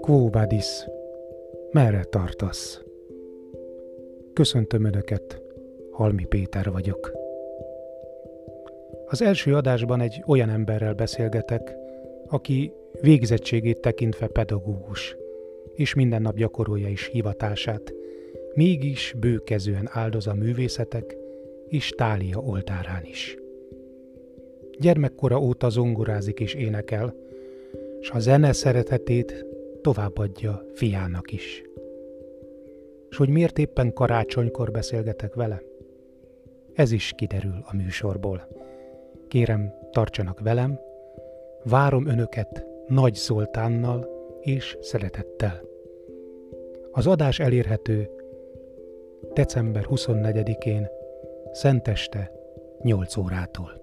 Quo vadis? Merre tartasz? Köszöntöm Önöket, Halmi Péter vagyok. Az első adásban egy olyan emberrel beszélgetek, aki végzettségét tekintve pedagógus, és minden nap gyakorolja is hivatását, mégis bőkezően áldoz a művészetek és tália oltárán is. Gyermekkora óta zongorázik és énekel, s a zene szeretetét továbbadja fiának is. És hogy miért éppen karácsonykor beszélgetek vele? Ez is kiderül a műsorból. Kérem, tartsanak velem, várom önöket Nagy Zoltánnal és szeretettel. Az adás elérhető december 24-én, Szenteste 8 órától.